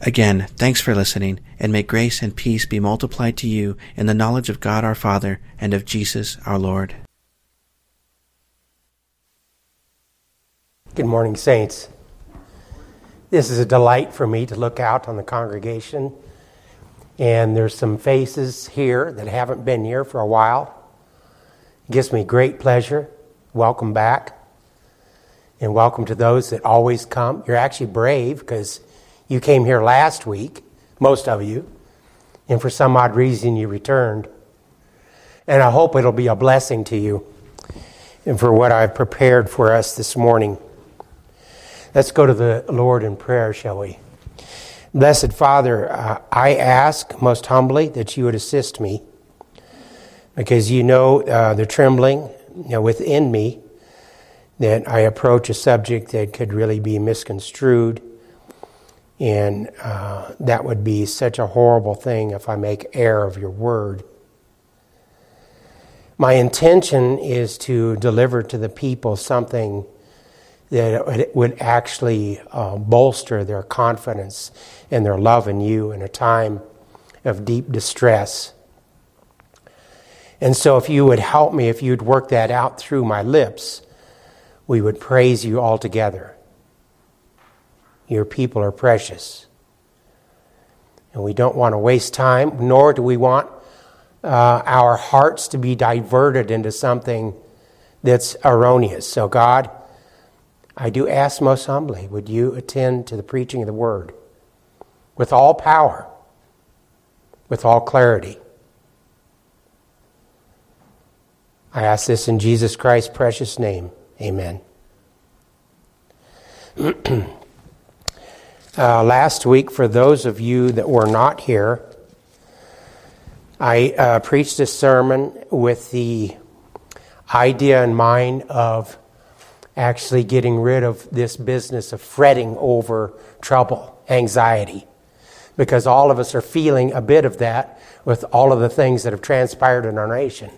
Again, thanks for listening, and may grace and peace be multiplied to you in the knowledge of God our Father and of Jesus our Lord. Good morning, Saints. This is a delight for me to look out on the congregation, and there's some faces here that haven't been here for a while. It gives me great pleasure. Welcome back, and welcome to those that always come. You're actually brave because you came here last week, most of you, and for some odd reason you returned. And I hope it'll be a blessing to you and for what I've prepared for us this morning. Let's go to the Lord in prayer, shall we? Blessed Father, uh, I ask most humbly that you would assist me because you know uh, the trembling you know, within me that I approach a subject that could really be misconstrued and uh, that would be such a horrible thing if I make error of your word. My intention is to deliver to the people something that would actually uh, bolster their confidence and their love in you in a time of deep distress. And so, if you would help me, if you'd work that out through my lips, we would praise you all together. Your people are precious. And we don't want to waste time, nor do we want uh, our hearts to be diverted into something that's erroneous. So, God, I do ask most humbly, would you attend to the preaching of the word with all power, with all clarity? I ask this in Jesus Christ's precious name. Amen. Uh, last week, for those of you that were not here, I uh, preached a sermon with the idea in mind of actually getting rid of this business of fretting over trouble, anxiety, because all of us are feeling a bit of that with all of the things that have transpired in our nation.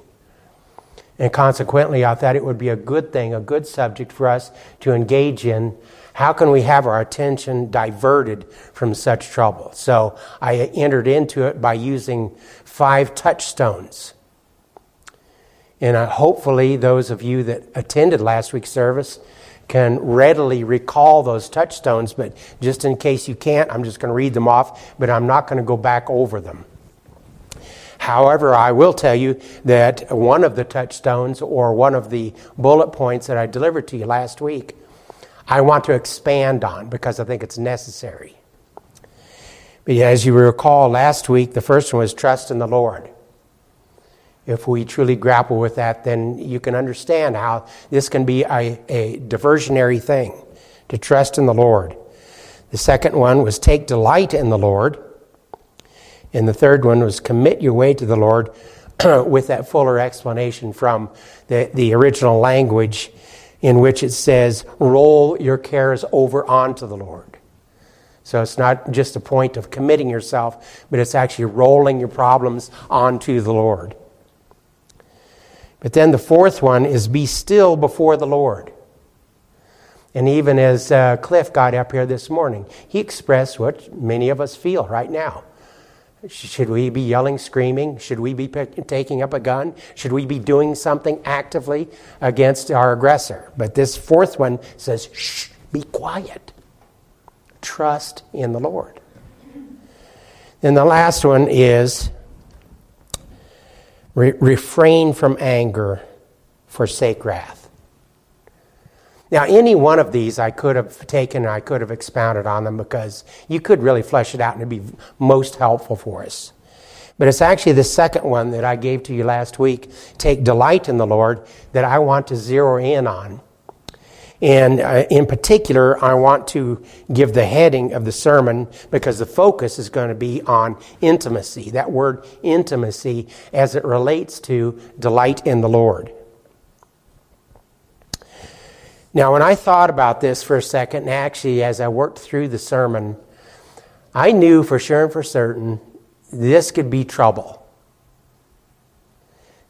And consequently, I thought it would be a good thing, a good subject for us to engage in how can we have our attention diverted from such trouble? So I entered into it by using five touchstones. And uh, hopefully, those of you that attended last week's service can readily recall those touchstones. But just in case you can't, I'm just going to read them off, but I'm not going to go back over them. However, I will tell you that one of the touchstones or one of the bullet points that I delivered to you last week I want to expand on because I think it's necessary. But as you recall last week, the first one was trust in the Lord. If we truly grapple with that, then you can understand how this can be a, a diversionary thing to trust in the Lord. The second one was take delight in the Lord. And the third one was commit your way to the Lord with that fuller explanation from the, the original language in which it says, roll your cares over onto the Lord. So it's not just a point of committing yourself, but it's actually rolling your problems onto the Lord. But then the fourth one is be still before the Lord. And even as uh, Cliff got up here this morning, he expressed what many of us feel right now. Should we be yelling, screaming? Should we be taking up a gun? Should we be doing something actively against our aggressor? But this fourth one says, shh, be quiet. Trust in the Lord. And the last one is re- refrain from anger, forsake wrath. Now, any one of these I could have taken and I could have expounded on them because you could really flesh it out and it'd be most helpful for us. But it's actually the second one that I gave to you last week, take delight in the Lord, that I want to zero in on. And uh, in particular, I want to give the heading of the sermon because the focus is going to be on intimacy. That word intimacy as it relates to delight in the Lord. Now, when I thought about this for a second, and actually as I worked through the sermon, I knew for sure and for certain this could be trouble.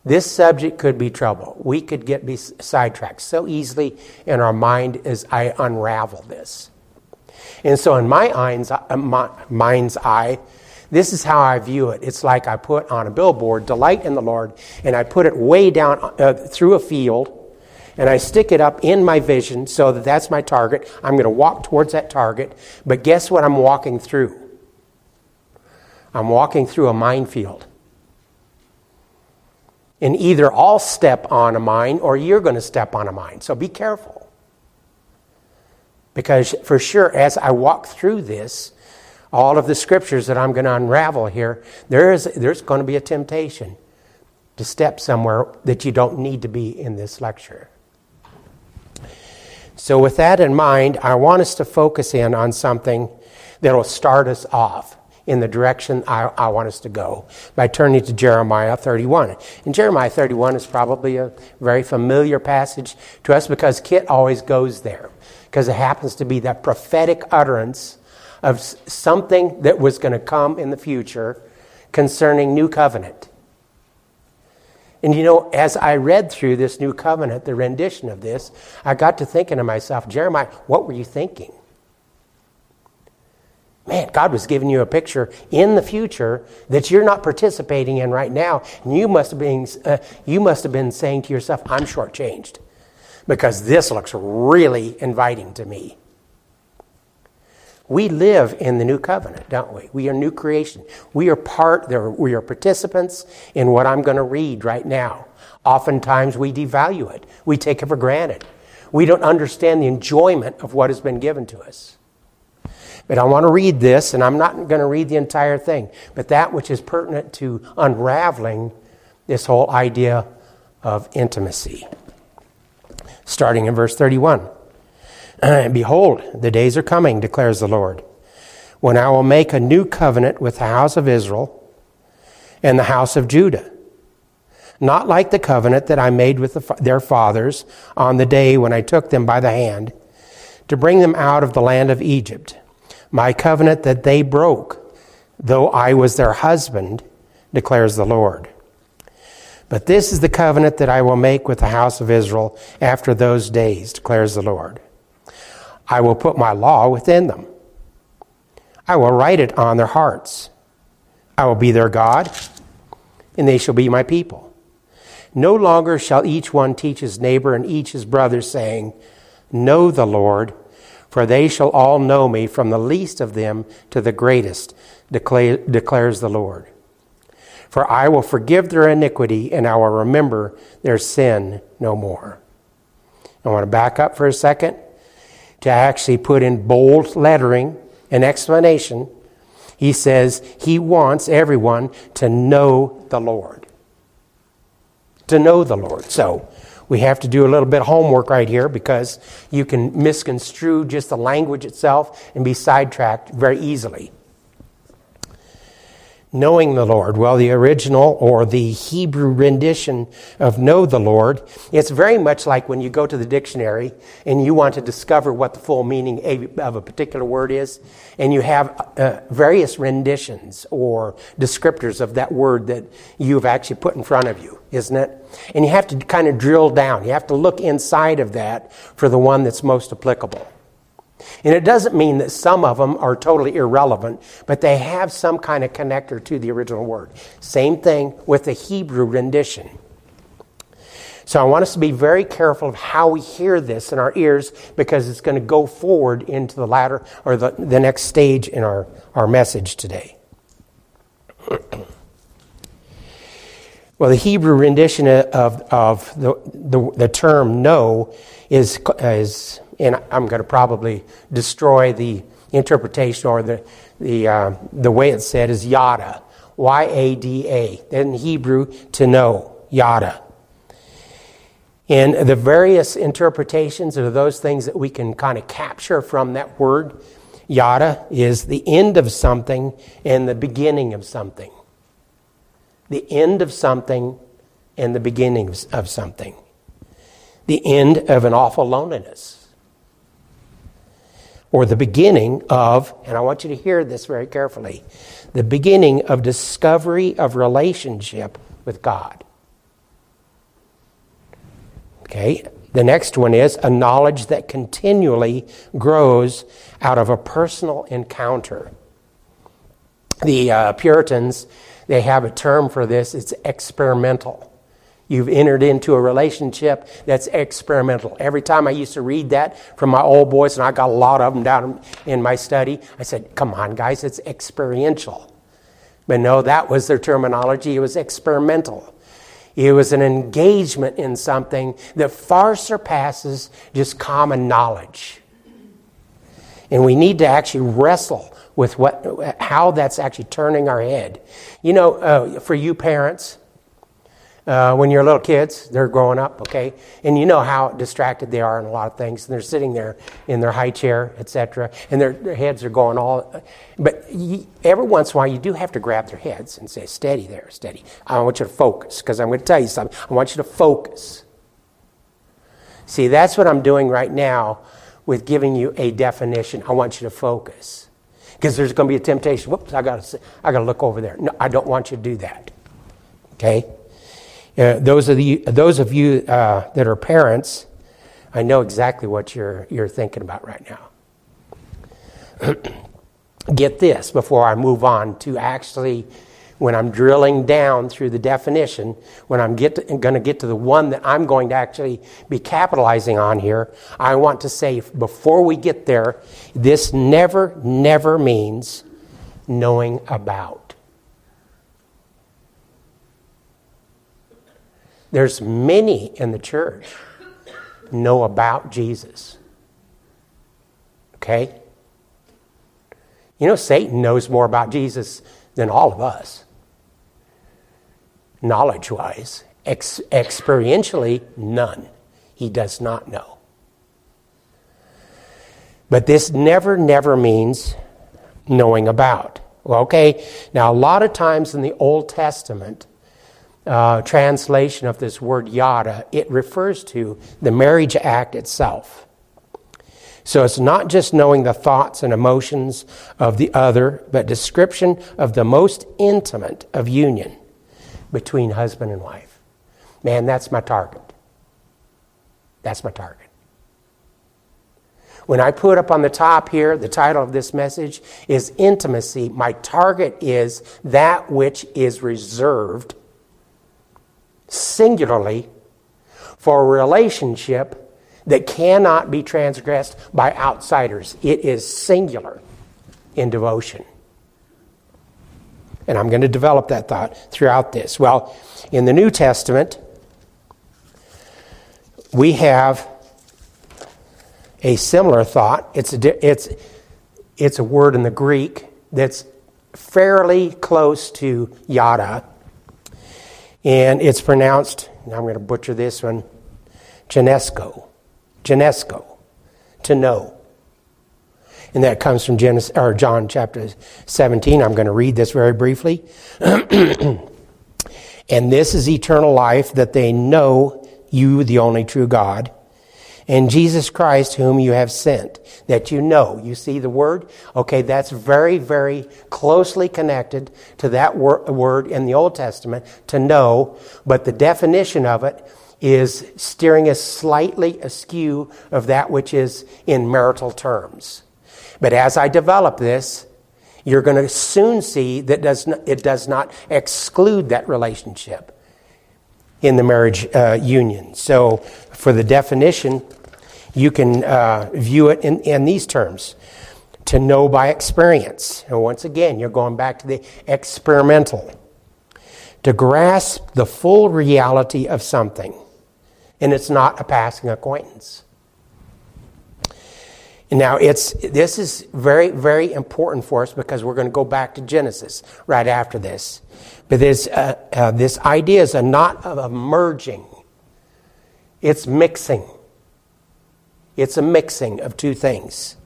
This subject could be trouble. We could get be sidetracked so easily in our mind as I unravel this. And so, in my, uh, mind's eye, this is how I view it. It's like I put on a billboard, delight in the Lord, and I put it way down uh, through a field, and I stick it up in my vision so that that's my target. I'm going to walk towards that target. But guess what I'm walking through? I'm walking through a minefield. And either I'll step on a mine or you're going to step on a mine. So be careful. Because for sure, as I walk through this, all of the scriptures that I'm going to unravel here, there is, there's going to be a temptation to step somewhere that you don't need to be in this lecture. So, with that in mind, I want us to focus in on something that will start us off in the direction I, I, want us to go by turning to Jeremiah 31. And Jeremiah 31 is probably a very familiar passage to us because Kit always goes there because it happens to be that prophetic utterance of something that was going to come in the future concerning new covenant. And you know, as I read through this new covenant, the rendition of this, I got to thinking to myself, Jeremiah, what were you thinking? Man, God was giving you a picture in the future that you're not participating in right now. And you must have been, uh, you must have been saying to yourself, I'm shortchanged because this looks really inviting to me. We live in the new covenant, don't we? We are new creation. We are part, there we are participants in what I'm going to read right now. Oftentimes we devalue it, we take it for granted. We don't understand the enjoyment of what has been given to us. But I want to read this, and I'm not going to read the entire thing, but that which is pertinent to unraveling this whole idea of intimacy. Starting in verse 31. Behold, the days are coming, declares the Lord, when I will make a new covenant with the house of Israel and the house of Judah. Not like the covenant that I made with the, their fathers on the day when I took them by the hand to bring them out of the land of Egypt my covenant that they broke, though I was their husband, declares the Lord. But this is the covenant that I will make with the house of Israel after those days, declares the Lord. I will put my law within them. I will write it on their hearts. I will be their God, and they shall be my people. No longer shall each one teach his neighbor and each his brother, saying, Know the Lord for they shall all know me, from the least of them to the greatest, declares the Lord. For I will forgive their iniquity, and I will remember their sin no more. I want to back up for a second to actually put in bold lettering an explanation. He says he wants everyone to know the Lord. To know the Lord. So, we have to do a little bit of homework right here because you can misconstrue just the language itself and be sidetracked very easily knowing the Lord. Well, the original or the Hebrew rendition of know the Lord, it's very much like when you go to the dictionary and you want to discover what the full meaning of a particular word is, and you have uh, various renditions or descriptors of that word that you've actually put in front of you, isn't it? And you have to kind of drill down. You have to look inside of that for the one that's most applicable. And it doesn't mean that some of them are totally irrelevant, but they have some kind of connector to the original word. Same thing with the Hebrew rendition. So I want us to be very careful of how we hear this in our ears because it's going to go forward into the latter or the, the next stage in our, our message today. well, the Hebrew rendition of, of the, the, the term know is, is and I'm going to probably destroy the interpretation or the, the, uh, the way it's said is yada, Y A D A. In Hebrew, to know, yada. And the various interpretations of those things that we can kind of capture from that word, yada, is the end of something and the beginning of something. The end of something and the beginning of something. The end of an awful loneliness. Or the beginning of, and I want you to hear this very carefully, the beginning of discovery of relationship with God. Okay, the next one is a knowledge that continually grows out of a personal encounter. The uh, Puritans, they have a term for this, it's experimental. You've entered into a relationship that's experimental. Every time I used to read that from my old boys, and I got a lot of them down in my study, I said, Come on, guys, it's experiential. But no, that was their terminology. It was experimental. It was an engagement in something that far surpasses just common knowledge. And we need to actually wrestle with what, how that's actually turning our head. You know, uh, for you parents, uh, when you're little kids, they're growing up, okay, and you know how distracted they are in a lot of things, and they're sitting there in their high chair, etc., and their, their heads are going all. But you, every once in a while, you do have to grab their heads and say, "Steady there, steady. I want you to focus, because I'm going to tell you something. I want you to focus." See, that's what I'm doing right now with giving you a definition. I want you to focus, because there's going to be a temptation. Whoops, I got to, I got to look over there. No, I don't want you to do that. Okay. Uh, those, of the, those of you uh, that are parents, I know exactly what you're, you're thinking about right now. Get this before I move on to actually, when I'm drilling down through the definition, when I'm going to get to the one that I'm going to actually be capitalizing on here, I want to say before we get there, this never, never means knowing about. There's many in the church know about Jesus. Okay? You know, Satan knows more about Jesus than all of us, knowledge wise. Ex- experientially, none. He does not know. But this never, never means knowing about. Well, okay, now a lot of times in the Old Testament, uh, translation of this word yada, it refers to the marriage act itself. So it's not just knowing the thoughts and emotions of the other, but description of the most intimate of union between husband and wife. Man, that's my target. That's my target. When I put up on the top here, the title of this message is Intimacy. My target is that which is reserved singularly for a relationship that cannot be transgressed by outsiders. It is singular in devotion. And I'm going to develop that thought throughout this. Well, in the New Testament, we have a similar thought. It's a, it's, it's a word in the Greek that's fairly close to yada and it's pronounced, I'm going to butcher this one, Ginosko. Ginosko. To know. And that comes from Genesis, or John chapter 17. I'm going to read this very briefly. and this is eternal life, that they know you, the only true God, and Jesus Christ, whom you have sent, that you know. You see the word? Okay, that's very, very closely connected to that wor- word in the Old Testament, to know, but the definition of it is steering us slightly askew of that which is in marital terms. But as I develop this, you're going to soon see that does not, it does not exclude that relationship in the marriage uh, union. So, for the definition, you can uh, view it in, in these terms to know by experience. And once again, you're going back to the experimental. To grasp the full reality of something, and it's not a passing acquaintance. Now, it's, this is very, very important for us because we're going to go back to Genesis right after this. But this, uh, uh, this idea is a not of a merging It's mixing. It's a mixing of two things.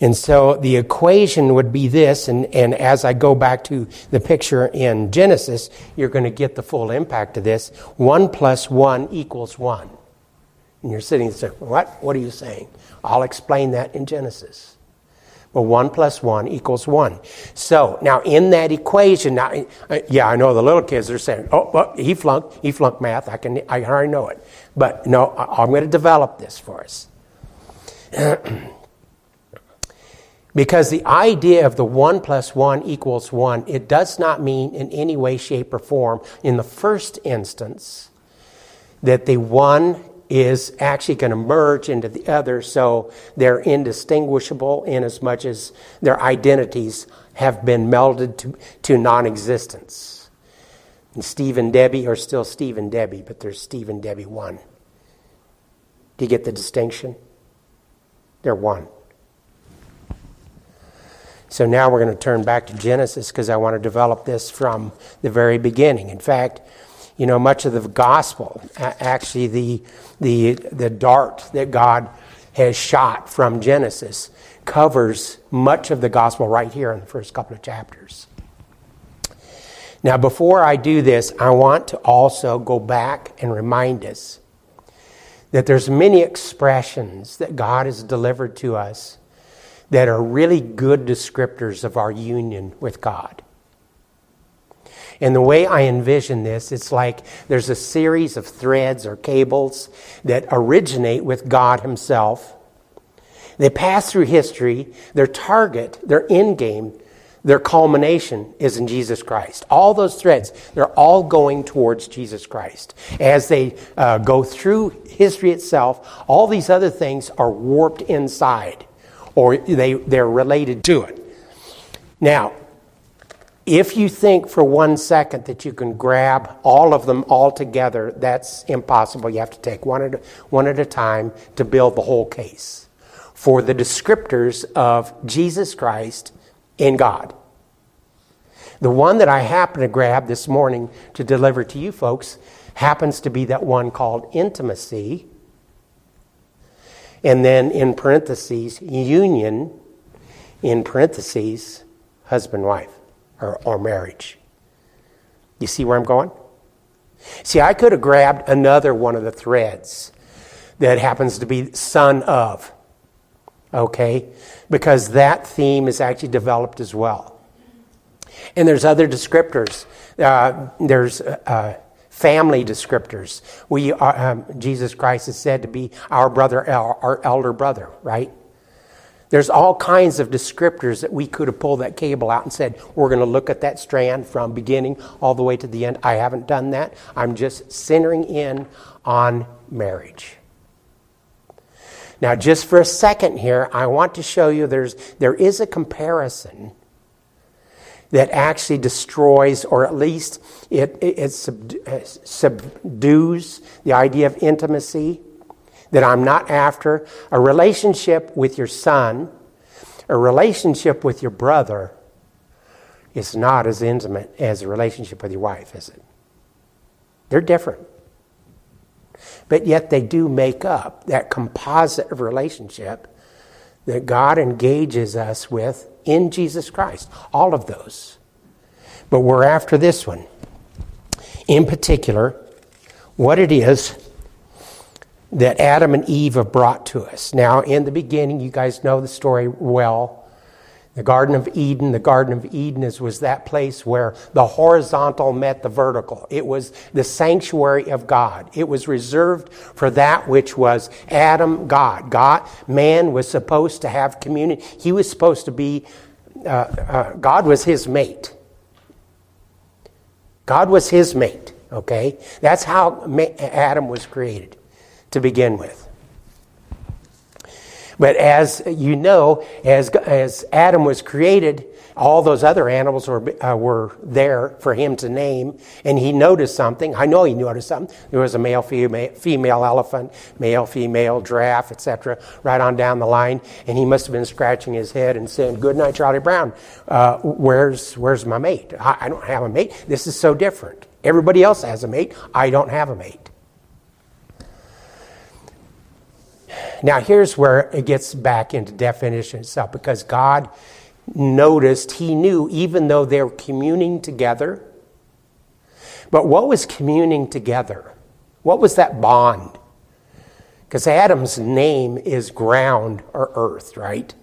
And so the equation would be this, and, and as I go back to the picture in Genesis, you're going to get the full impact of this. 1 plus 1 equals 1. And you're sitting there saying, What? What are you saying? I'll explain that in Genesis. Well, 1 plus 1 equals 1. So, now in that equation, now, yeah, I know the little kids are saying, oh, well, he flunked, he flunked math. I can, I already know it. But no, I'm going to develop this for us. because the idea of the 1 plus 1 equals 1, it does not mean in any way, shape, or form, in the first instance, that the one is actually going to merge into the other so they're indistinguishable in as much as their identities have been melded to, to non existence. And Steve and Debbie are still Steve and Debbie, but there's Steve and Debbie one. Do you get the distinction? They're one. So now we're going to turn back to Genesis because I want to develop this from the very beginning. In fact, you know, much of the gospel, actually, the, the, the dart that God has shot from Genesis covers much of the gospel right here in the first couple of chapters. Now, before I do this, I want to also go back and remind us that there's many expressions that God has delivered to us that are really good descriptors of our union with God. And the way I envision this, it's like there's a series of threads or cables that originate with God Himself. They pass through history. Their target, their end game, their culmination is in Jesus Christ. All those threads, they're all going towards Jesus Christ. As they uh, go through history itself, all these other things are warped inside, or they, they're related to it. Now, if you think for one second that you can grab all of them all together, that's impossible. You have to take one at a, one at a time to build the whole case for the descriptors of Jesus Christ in God. The one that I happen to grab this morning to deliver to you folks happens to be that one called intimacy. And then in parentheses, union, in parentheses, husband wife or, or marriage. You see where I'm going? See, I could have grabbed another one of the threads that happens to be son of, okay? Because that theme is actually developed as well. And there's other descriptors. Uh, there's uh, family descriptors. We are, um, Jesus Christ is said to be our brother, our, our elder brother, right? There's all kinds of descriptors that we could have pulled that cable out and said, we're going to look at that strand from beginning all the way to the end. I haven't done that. I'm just centering in on marriage. Now, just for a second here, I want to show you there's, there is a comparison that actually destroys, or at least it, it, it subdues the idea of intimacy that I'm not after. A relationship with your son, a relationship with your brother, is not as intimate as a relationship with your wife, is it? They're different. But yet they do make up that composite of relationship that God engages us with in Jesus Christ. All of those. But we're after this one. In particular, what it is that Adam and Eve have brought to us. Now, in the beginning, you guys know the story well. The Garden of Eden, the Garden of Eden is, was that place where the horizontal met the vertical. It was the sanctuary of God. It was reserved for that which was Adam, God. God, man was supposed to have community. He was supposed to be, uh, uh, God was his mate. God was his mate, okay? That's how Adam was created to begin with. But as you know, as, as Adam was created, all those other animals were, uh, were there for him to name, and he noticed something. I know he noticed something. There was a male, female, female elephant, male, female, giraffe, etc., right on down the line, and he must have been scratching his head and saying, "Good night, Charlie Brown. Uh, where's where's my mate? I, I don't have a mate. This is so different. Everybody else has a mate. I don't have a mate." Now, here's where it gets back into definition itself because God noticed, He knew, even though they were communing together. But what was communing together? What was that bond? Because Adam's name is ground or earth, right?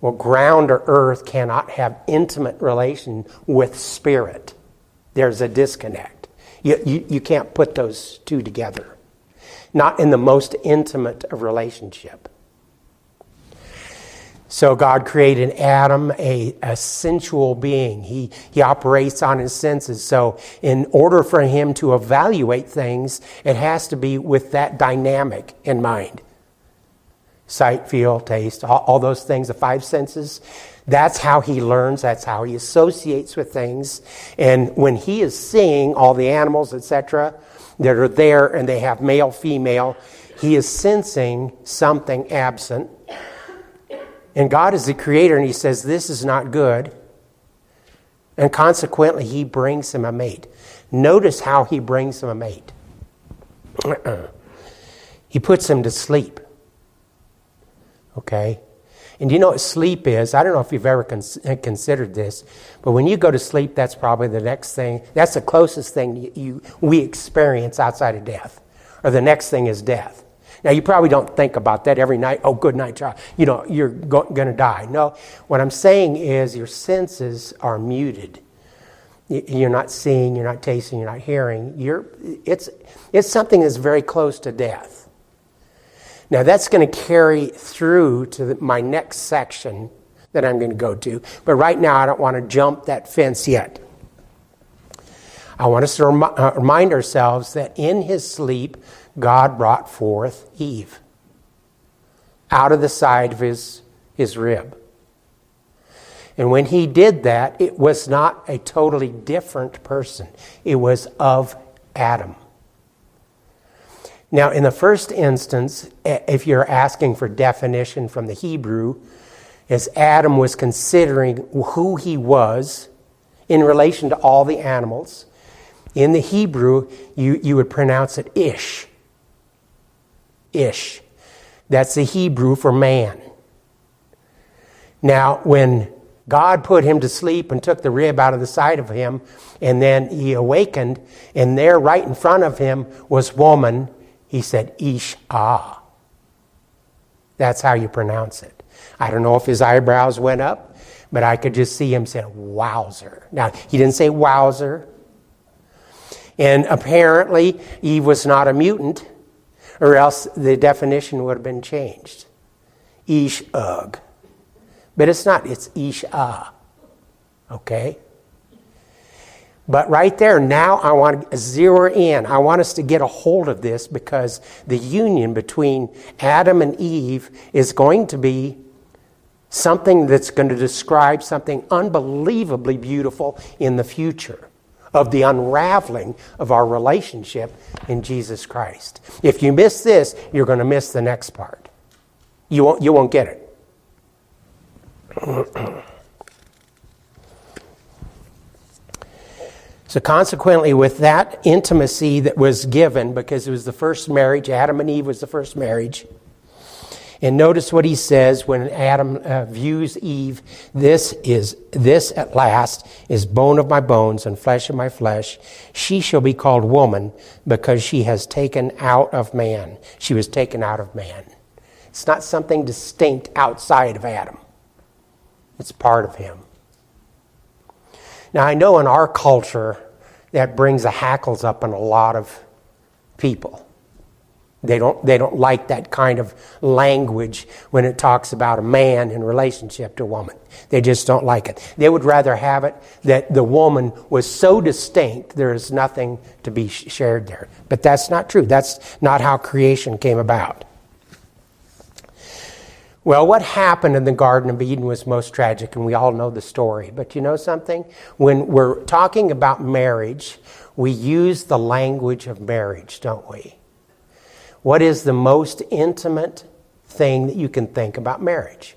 Well, ground or earth cannot have intimate relation with spirit. There's a disconnect. You, you, you can't put those two together. Not in the most intimate of relationship. So God created Adam a, a sensual being. He, he operates on his senses. So in order for him to evaluate things, it has to be with that dynamic in mind. Sight, feel, taste, all, all those things, the five senses. That's how he learns. That's how he associates with things. And when he is seeing all the animals, etc., that are there and they have male, female, he is sensing something absent and God is the creator, and He says, This is not good. And consequently, He brings him a mate. Notice how He brings him a mate. Uh-uh. he puts him to sleep. Okay? And you know what sleep is? I don't know if you've ever considered this, but when you go to sleep, that's probably the next thing. That's the closest thing you, you, we experience outside of death. Or the next thing is death. Now, you probably don't think about that every night. Oh, good night, child. You know, you're go- going to die. No, what I'm saying is your senses are muted. You're not seeing, you're not tasting, you're not hearing. You're, it's, it's something that's very close to death. Now, that's going to carry through to the, my next section that I'm going to go to. But right now, I don't want to jump that fence yet. I want us to uh, remind ourselves that in his sleep, God brought forth Eve out of the side of his, his rib. And when he did that, it was not a totally different person, it was of Adam. Now, in the first instance, if you're asking for definition from the Hebrew, as Adam was considering who he was in relation to all the animals, in the Hebrew, you, you would pronounce it ish ish. That's the Hebrew for man. Now, when God put him to sleep and took the rib out of the side of him, and then he awakened, and there, right in front of him, was woman, he said, Ish ah. That's how you pronounce it. I don't know if his eyebrows went up, but I could just see him say, Wowzer. Now, he didn't say Wowzer. And apparently, Eve was not a mutant or else the definition would have been changed. Ish ug. But it's not, it's ish ah. Okay? But right there, now I want to zero in. I want us to get a hold of this because the union between Adam and Eve is going to be something that's going to describe something unbelievably beautiful in the future of the unraveling of our relationship in Jesus Christ. If you miss this, you're going to miss the next part. You won't, you won't get it. so, consequently, with that intimacy that was given, because it was the first marriage, Adam and Eve was the first marriage, and notice what he says when Adam uh, views Eve. This is, this at last is bone of my bones and flesh of my flesh. She shall be called woman because she has taken out of man. She was taken out of man. It's not something distinct outside of Adam. It's part of him. Now I know in our culture that brings the hackles up in a lot of people. They don't, they don't like that kind of language when it talks about a man in relationship to a woman. They just don't like it. They would rather have it that the woman was so distinct there is nothing to be shared there. But that's not true. That's not how creation came about. Well, what happened in the Garden of Eden was most tragic, and we all know the story. But you know something? When we're talking about marriage, we use the language of marriage, don't we? What is the most intimate thing that you can think about marriage?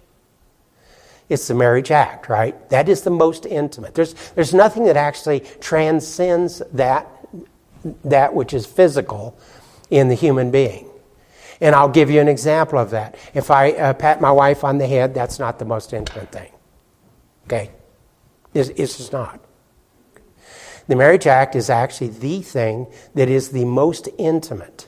It's the marriage act, right? That is the most intimate. There's, there's nothing that actually transcends that, that which is physical in the human being. And I'll give you an example of that. If I uh, pat my wife on the head, that's not the most intimate thing. Okay? It's, it's just not. The marriage act is actually the thing that is the most intimate.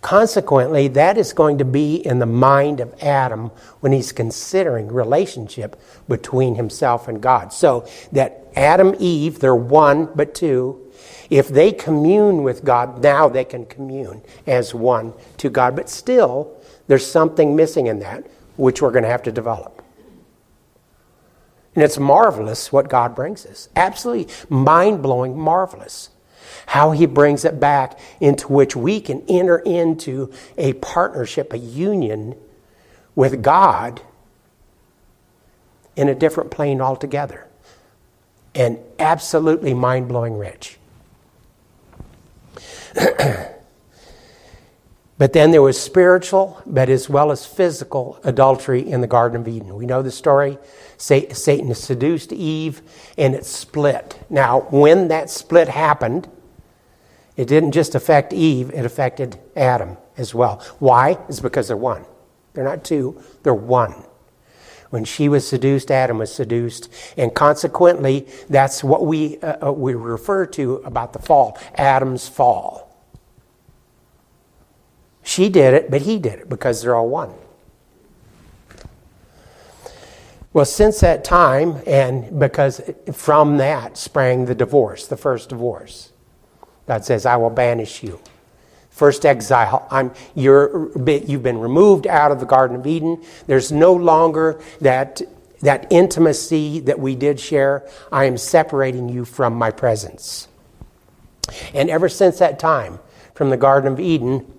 Consequently, that is going to be in the mind of Adam when he's considering relationship between himself and God. So that Adam, Eve, they're one but two. If they commune with God, now they can commune as one to God. But still, there's something missing in that, which we're going to have to develop. And it's marvelous what God brings us. Absolutely mind blowing, marvelous. How he brings it back into which we can enter into a partnership, a union with God in a different plane altogether. And absolutely mind blowing rich. but then there was spiritual, but as well as physical adultery in the Garden of Eden. We know the story. Satan seduced Eve and it split. Now, when that split happened, it didn't just affect Eve, it affected Adam as well. Why? It's because they're one. They're not two, they're one. When she was seduced, Adam was seduced. And consequently, that's what we, uh, uh, we refer to about the fall Adam's fall. She did it, but he did it because they're all one. Well, since that time, and because from that sprang the divorce, the first divorce, God says, I will banish you. First exile, I'm, you're, you've been removed out of the Garden of Eden. There's no longer that, that intimacy that we did share. I am separating you from my presence. And ever since that time, from the Garden of Eden,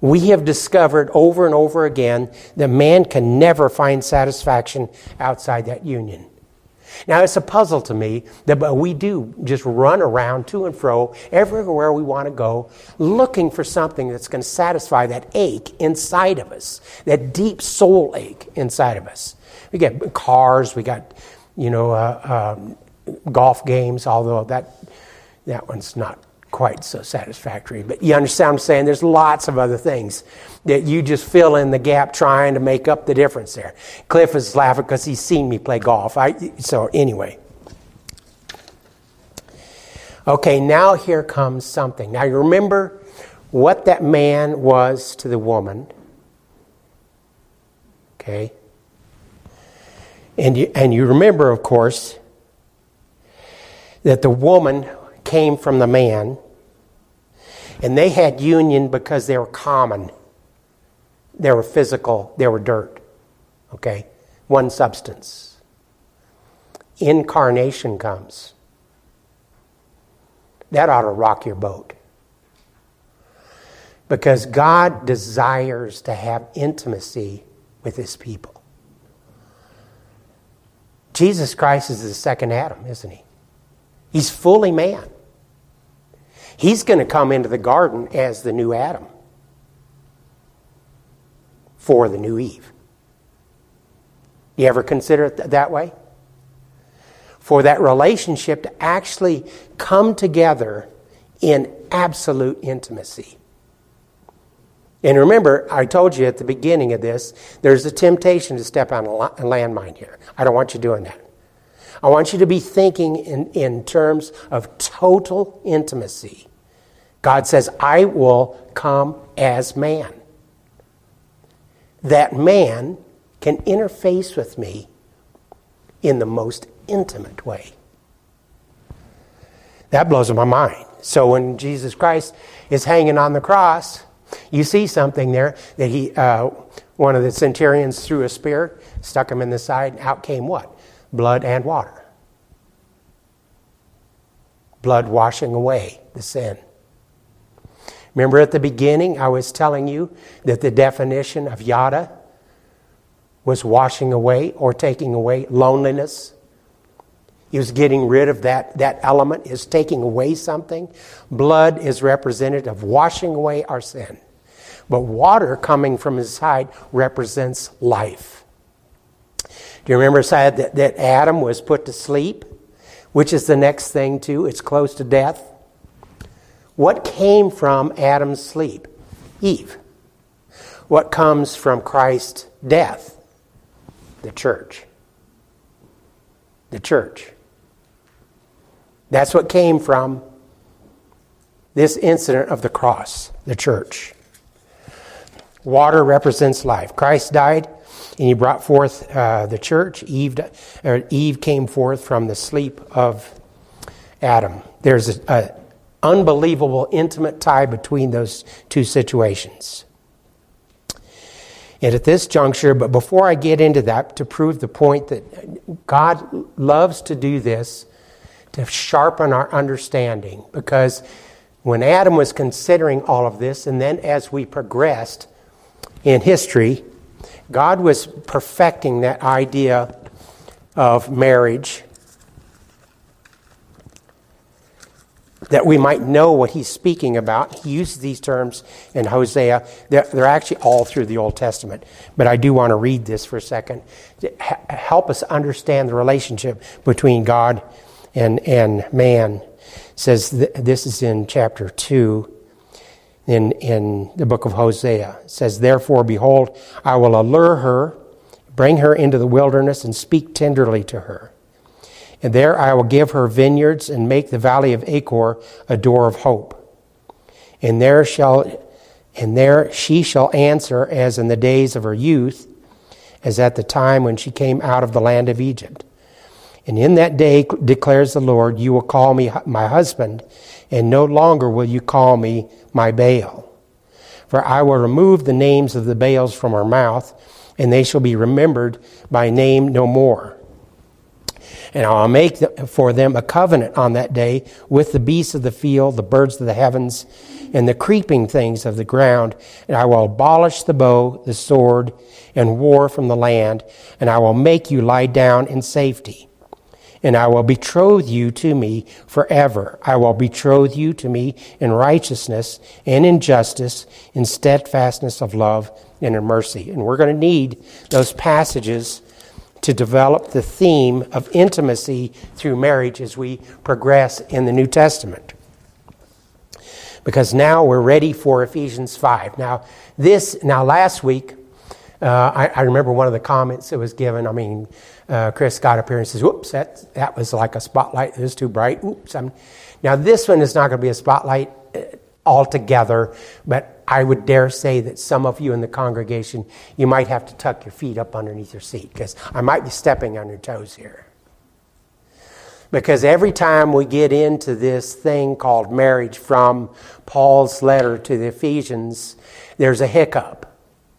we have discovered over and over again that man can never find satisfaction outside that union. Now, it's a puzzle to me that we do just run around to and fro everywhere we want to go, looking for something that's going to satisfy that ache inside of us, that deep soul ache inside of us. We get cars, we got, you know, uh, um, golf games, although that, that one's not quite so satisfactory. But you understand I'm saying? There's lots of other things that you just fill in the gap trying to make up the difference there. Cliff is laughing because he's seen me play golf. I, so, anyway. Okay, now here comes something. Now, you remember what that man was to the woman. Okay? And you, and you remember, of course, that the woman came from the man, and they had union because they were common. They were physical, they were dirt. Okay? One substance. Incarnation comes. That ought to rock your boat. Because God desires to have intimacy with his people. Jesus Christ is the second Adam, isn't he? He's fully man. He's going to come into the garden as the new Adam for the new Eve. You ever consider it that way? For that relationship to actually come together in absolute intimacy. And remember, I told you at the beginning of this, there's a temptation to step on a landmine here. I don't want you doing that. I want you to be thinking in, in terms of total intimacy. God says, I will come as man. That man can interface with me in the most intimate way. That blows my mind. So when Jesus Christ is hanging on the cross, you see something there that he, uh, one of the centurions threw a spear, stuck him in the side, and out came what? Blood and water. Blood washing away the sin. Remember at the beginning, I was telling you that the definition of yada was washing away or taking away loneliness. He was getting rid of that, that element, is taking away something. Blood is representative of washing away our sin. But water coming from his side represents life. Do you remember said that, that Adam was put to sleep? Which is the next thing, too. It's close to death. What came from Adam's sleep? Eve. what comes from Christ's death? The church. The church. That's what came from this incident of the cross, the church. Water represents life. Christ died and he brought forth uh, the church. Eve, Eve came forth from the sleep of Adam. There's an unbelievable, intimate tie between those two situations. And at this juncture, but before I get into that, to prove the point that God loves to do this to sharpen our understanding, because when Adam was considering all of this, and then as we progressed in history, God was perfecting that idea of marriage that we might know what he's speaking about. He uses these terms in Hosea. They're, they're, actually all through the Old Testament. But I do want to read this for a second to help us understand the relationship between God and, and man. It says th- this is in chapter 2 in, in the book of Hosea. It says, Therefore, behold, I will allure her, bring her into the wilderness, and speak tenderly to her. And there I will give her vineyards and make the valley of Achor a door of hope. And there shall and there she shall answer as in the days of her youth, as at the time when she came out of the land of Egypt. And in that day, declares the Lord, you will call me my husband, and no longer will you call me my Baal. For I will remove the names of the Baals from her mouth, and they shall be remembered by name no more. And I will make for them a covenant on that day with the beasts of the field, the birds of the heavens, and the creeping things of the ground. And I will abolish the bow, the sword, and war from the land, and I will make you lie down in safety and I will betroth you to me forever. I will betroth you to me in righteousness and in justice, in steadfastness of love and in mercy. And we're going to need those passages to develop the theme of intimacy through marriage as we progress in the New Testament. Because now we're ready for Ephesians 5. Now, this, now last week, uh, I, I remember one of the comments that was given. I mean, uh, Chris got up here and says, "Whoops, that that was like a spotlight. It was too bright." Oops. I'm, now this one is not going to be a spotlight uh, altogether, but I would dare say that some of you in the congregation, you might have to tuck your feet up underneath your seat because I might be stepping on your toes here. Because every time we get into this thing called marriage from Paul's letter to the Ephesians, there's a hiccup.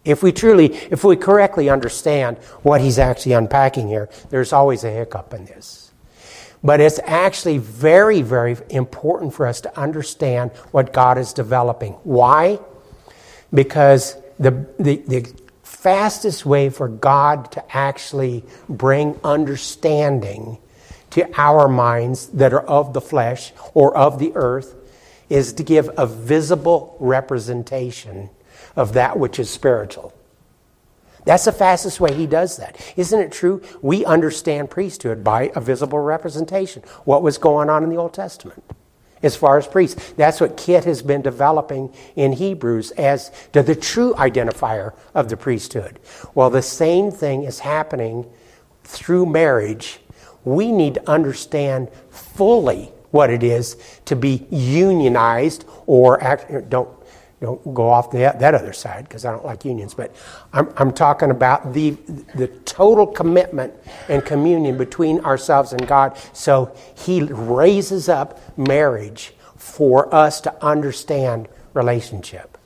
If we truly, if we correctly understand what he's actually unpacking here, there's always a hiccup in this. But it's actually very, very important for us to understand what God is developing. Why? Because the, the, the fastest way for God to actually bring understanding to our minds that are of the flesh or of the earth is to give a visible representation of that which is spiritual. That's the fastest way he does that. Isn't it true? We understand priesthood by a visible representation. What was going on in the Old Testament as far as priests? That's what Kit has been developing in Hebrews as to the true identifier of the priesthood. Well, the same thing is happening through marriage. We need to understand fully what it is to be unionized or act, don't don't go off the, that other side because I don't like unions, but I'm, I'm talking about the, the total commitment and communion between ourselves and God. So He raises up marriage for us to understand relationship.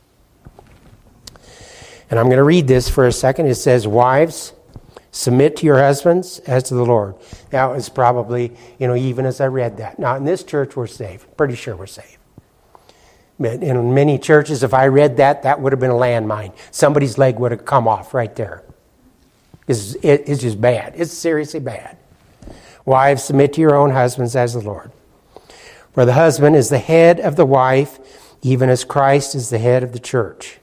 And I'm going to read this for a second. It says, Wives, submit to your husbands as to the Lord. That was probably, you know, even as I read that. Now, in this church, we're safe. Pretty sure we're In many churches, if I read that, that would have been a landmine. Somebody's leg would have come off right there. It's, it's just bad. It's seriously bad. Wives, submit to your own husbands as the Lord. For the husband is the head of the wife, even as Christ is the head of the church,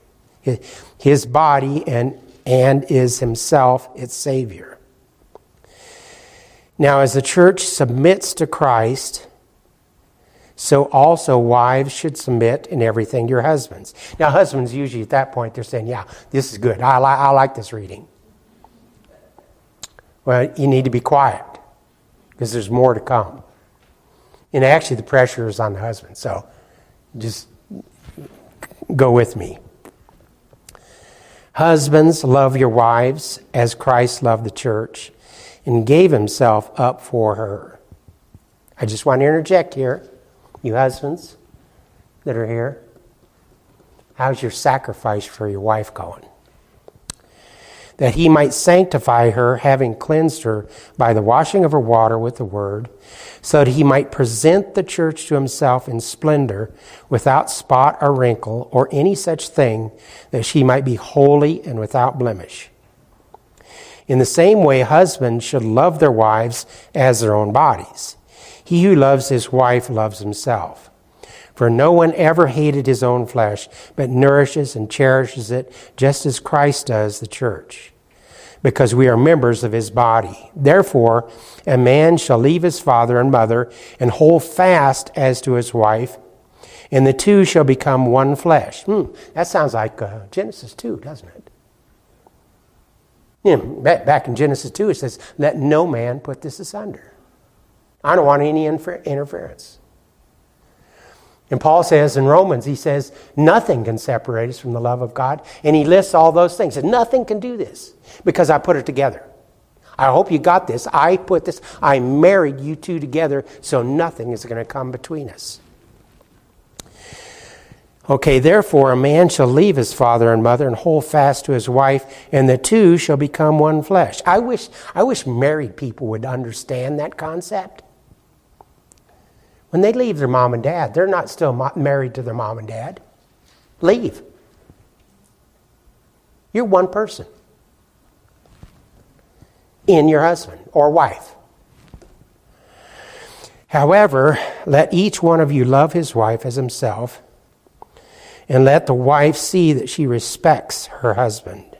his body, and, and is himself its Savior. Now, as the church submits to Christ, So also wives should submit in everything to your husbands. Now, husbands usually at that point they're saying, "Yeah, this is good. I, li- I like this reading." Well, you need to be quiet because there's more to come. And actually, the pressure is on the husband. So, just go with me. Husbands, love your wives as Christ loved the church and gave himself up for her. I just want to interject here, you husbands that are here. How's your sacrifice for your wife going? That he might sanctify her, having cleansed her by the washing of her water with the word, so that he might present the church to himself in splendor, without spot or wrinkle or any such thing, that she might be holy and without blemish. In the same way, husbands should love their wives as their own bodies. He who loves his wife loves himself. For no one ever hated his own flesh, but nourishes and cherishes it, just as Christ does the church, because we are members of his body. Therefore, a man shall leave his father and mother and hold fast as to his wife, and the two shall become one flesh. Hmm, that sounds like uh, Genesis 2, doesn't it? You know, back in Genesis 2, it says, Let no man put this asunder. I don't want any interference. And Paul says in Romans, he says, nothing can separate us from the love of God. And he lists all those things. And nothing can do this because I put it together. I hope you got this. I put this, I married you two together, so nothing is going to come between us. Okay, therefore, a man shall leave his father and mother and hold fast to his wife, and the two shall become one flesh. I wish, I wish married people would understand that concept. When they leave their mom and dad, they're not still married to their mom and dad. Leave. You're one person in your husband or wife. However, let each one of you love his wife as himself, and let the wife see that she respects her husband.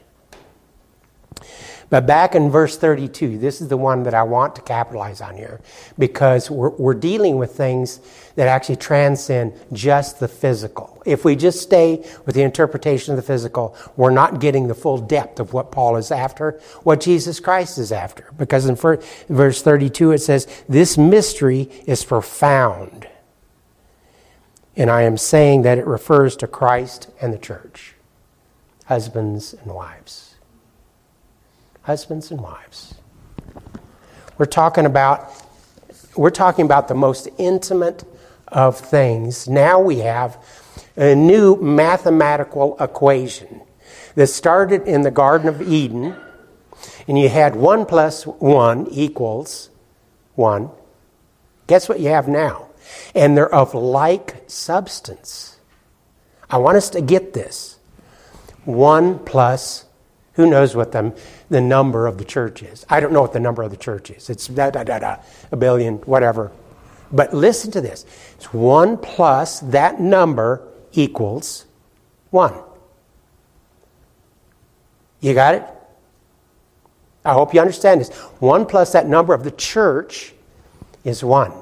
But back in verse 32, this is the one that I want to capitalize on here because we're, we're dealing with things that actually transcend just the physical. If we just stay with the interpretation of the physical, we're not getting the full depth of what Paul is after, what Jesus Christ is after. Because in verse 32 it says, This mystery is profound. And I am saying that it refers to Christ and the church, husbands and wives husbands and wives. We're talking about we're talking about the most intimate of things. Now we have a new mathematical equation that started in the Garden of Eden, and you had 1 plus 1 equals 1. Guess what you have now? And they're of like substance. I want us to get this. 1 plus who knows what the, the number of the church is? I don't know what the number of the church is. It's da da da da, a billion, whatever. But listen to this. It's 1 plus that number equals 1. You got it? I hope you understand this. 1 plus that number of the church is 1.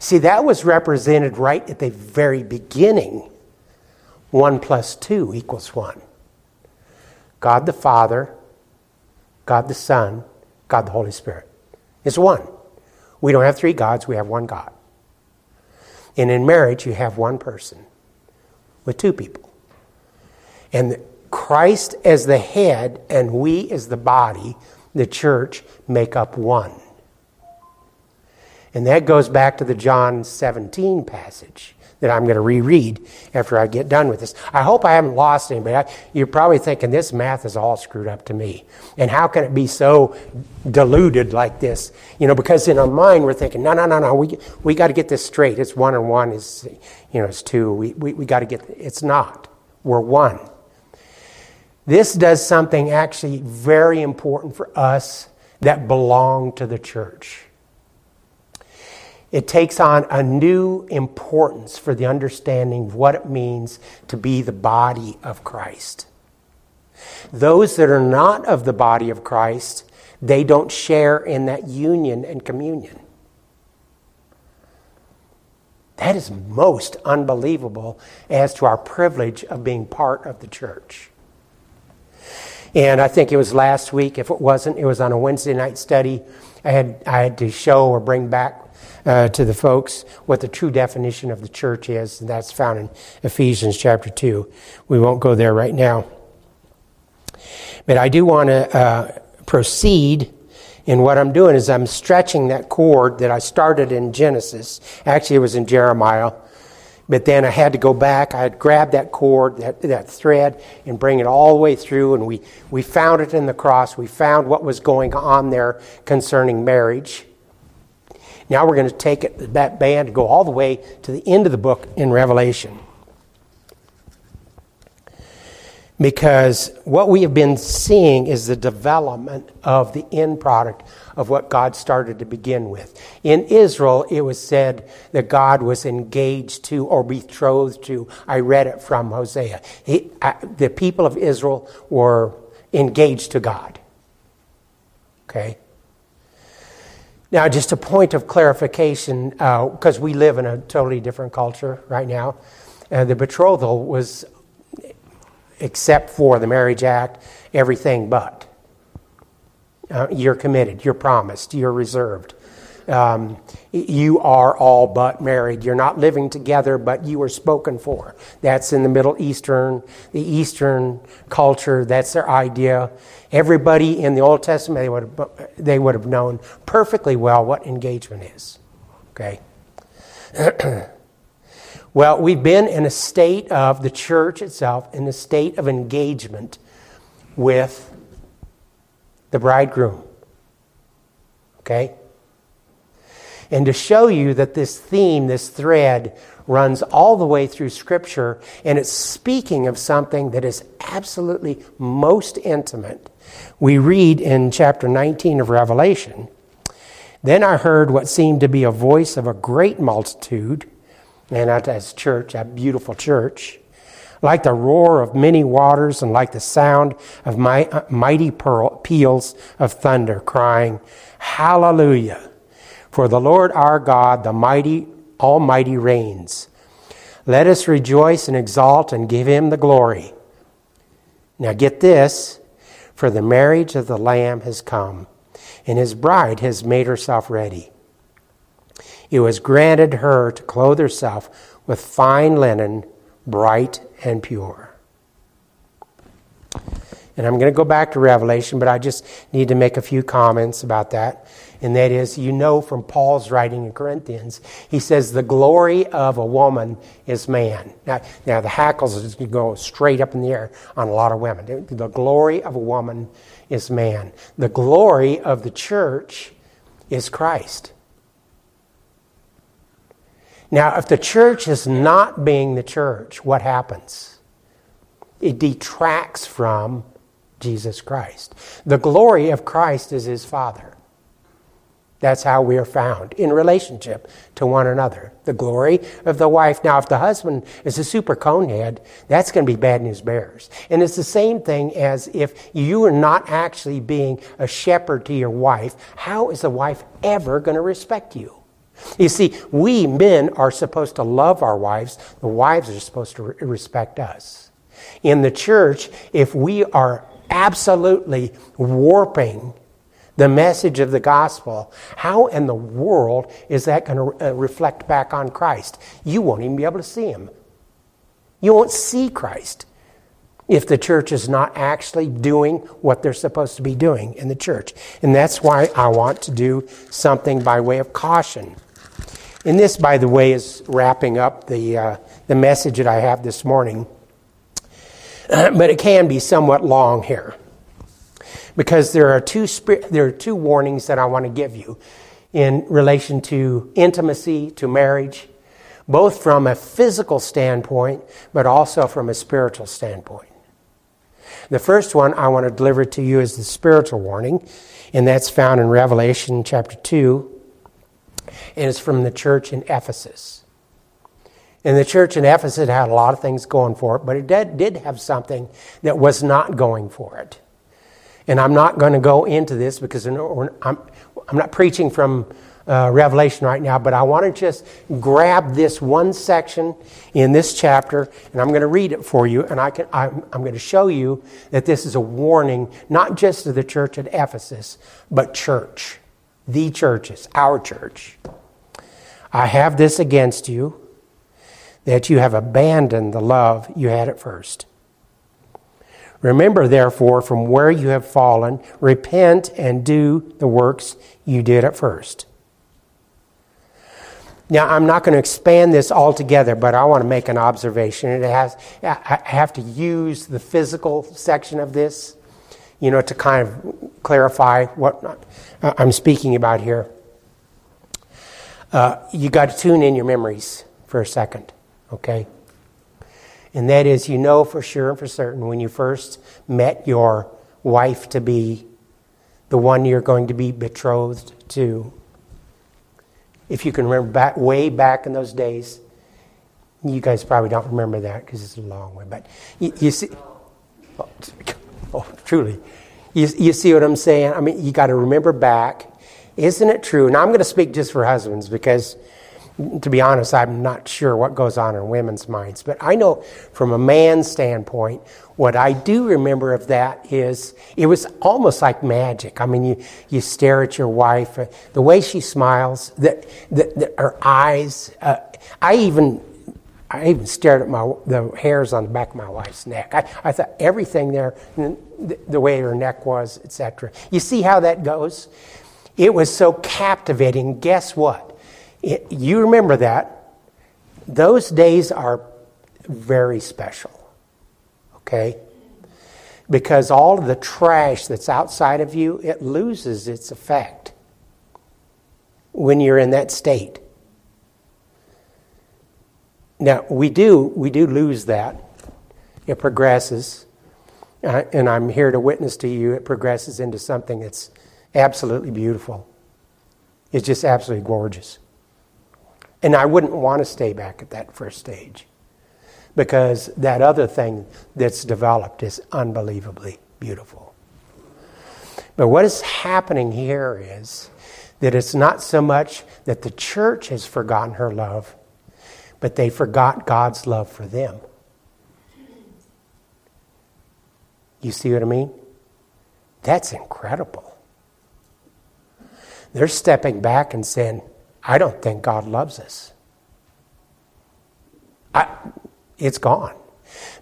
See, that was represented right at the very beginning. 1 plus 2 equals 1. God the Father, God the Son, God the Holy Spirit. It's one. We don't have three gods, we have one God. And in marriage, you have one person with two people. And Christ as the head and we as the body, the church, make up one. And that goes back to the John 17 passage that I'm going to reread after I get done with this. I hope I haven't lost anybody. You're probably thinking this math is all screwed up to me. And how can it be so diluted like this? You know, because in our mind we're thinking, no, no, no, no, we, we got to get this straight. It's one and one is, you know, it's two. We, we, we got to get, it's not. We're one. This does something actually very important for us that belong to the church it takes on a new importance for the understanding of what it means to be the body of Christ. Those that are not of the body of Christ, they don't share in that union and communion. That is most unbelievable as to our privilege of being part of the church. And I think it was last week. If it wasn't, it was on a Wednesday night study. I had, I had to show or bring back uh, to the folks what the true definition of the church is, and that's found in Ephesians chapter 2. We won't go there right now. But I do want to uh, proceed And what I'm doing is I'm stretching that cord that I started in Genesis. Actually, it was in Jeremiah. But then I had to go back. I had grabbed that cord, that, that thread, and bring it all the way through. And we, we found it in the cross. We found what was going on there concerning marriage. Now we're going to take it, that band and go all the way to the end of the book in Revelation. Because what we have been seeing is the development of the end product of what God started to begin with. In Israel, it was said that God was engaged to or betrothed to. I read it from Hosea. He, uh, the people of Israel were engaged to God. Okay? Now, just a point of clarification, because uh, we live in a totally different culture right now. Uh, the betrothal was, except for the Marriage Act, everything but. Uh, you're committed, you're promised, you're reserved. Um, you are all but married. You're not living together, but you are spoken for. That's in the Middle Eastern, the Eastern culture. That's their idea. Everybody in the Old Testament, they would have, they would have known perfectly well what engagement is. Okay? well, we've been in a state of the church itself, in a state of engagement with the bridegroom. Okay? And to show you that this theme, this thread, runs all the way through Scripture, and it's speaking of something that is absolutely most intimate. We read in chapter 19 of Revelation Then I heard what seemed to be a voice of a great multitude, and that's church, a beautiful church, like the roar of many waters and like the sound of uh, mighty peals of thunder, crying, Hallelujah! For the Lord our God, the mighty, almighty reigns. Let us rejoice and exalt and give him the glory. Now get this, for the marriage of the Lamb has come, and his bride has made herself ready. It was granted her to clothe herself with fine linen, bright and pure. And I'm going to go back to Revelation, but I just need to make a few comments about that and that is, you know from Paul's writing in Corinthians, he says, the glory of a woman is man. Now, now the hackles go straight up in the air on a lot of women. The glory of a woman is man. The glory of the church is Christ. Now, if the church is not being the church, what happens? It detracts from Jesus Christ. The glory of Christ is his Father. That's how we are found in relationship to one another. The glory of the wife. Now, if the husband is a super conehead, that's going to be bad news bears. And it's the same thing as if you are not actually being a shepherd to your wife. How is the wife ever going to respect you? You see, we men are supposed to love our wives, the wives are supposed to respect us. In the church, if we are absolutely warping the message of the gospel, how in the world is that going to uh, reflect back on Christ? You won't even be able to see him. You won't see Christ if the church is not actually doing what they're supposed to be doing in the church. And that's why I want to do something by way of caution. And this, by the way, is wrapping up the, uh, the message that I have this morning. but it can be somewhat long here because there are two there are two warnings that I want to give you in relation to intimacy, to marriage, both from a physical standpoint, but also from a spiritual standpoint. The first one I want to deliver to you is the spiritual warning, and that's found in Revelation chapter 2, and it's from the church in Ephesus. And the church in Ephesus had a lot of things going for it, but it did, did have something that was not going for it. And I'm not going to go into this because I'm, I'm not preaching from uh, Revelation right now, but I want to just grab this one section in this chapter, and I'm going to read it for you, and I can, I'm, I'm going to show you that this is a warning, not just to the church at Ephesus, but church, the churches, our church. I have this against you, that you have abandoned the love you had at first. Remember, therefore, from where you have fallen, repent and do the works you did at first. Now, I'm not going to expand this altogether, but I want to make an observation. It has, I have to use the physical section of this, you know, to kind of clarify what I'm speaking about here. Uh, you got to tune in your memories for a second, okay? And that is, you know for sure and for certain when you first met your wife to be, the one you're going to be betrothed to, if you can remember back way back in those days, you guys probably don't remember that because it's a long way. But you, you see, oh, oh, truly, you, you see what I'm saying? I mean, you got to remember back. Isn't it true? Now I'm going to speak just for husbands because to be honest, I'm not sure what goes on in women's minds. But I know from a man's standpoint, what I do remember of that is it was almost like magic. I mean, you, you stare at your wife, uh, the way she smiles, the her eyes. Uh, I even I even stared at my the hairs on the back of my wife's neck. I, I thought everything there, the, the way her neck was, etc. You see how that goes? It was so captivating. Guess what? You remember that. Those days are very special. Okay? Because all of the trash that's outside of you, it loses its effect when you're in that state. Now, we do, we do lose that. It progresses. Uh, and I'm here to witness to you, it progresses into something that's absolutely beautiful. It's just absolutely gorgeous. And I wouldn't want to stay back at that first stage because that other thing that's developed is unbelievably beautiful. But what is happening here is that it's not so much that the church has forgotten her love, but they forgot God's love for them. You see what I mean? That's incredible. They're stepping back and saying, I don't think God loves us. I, it's gone.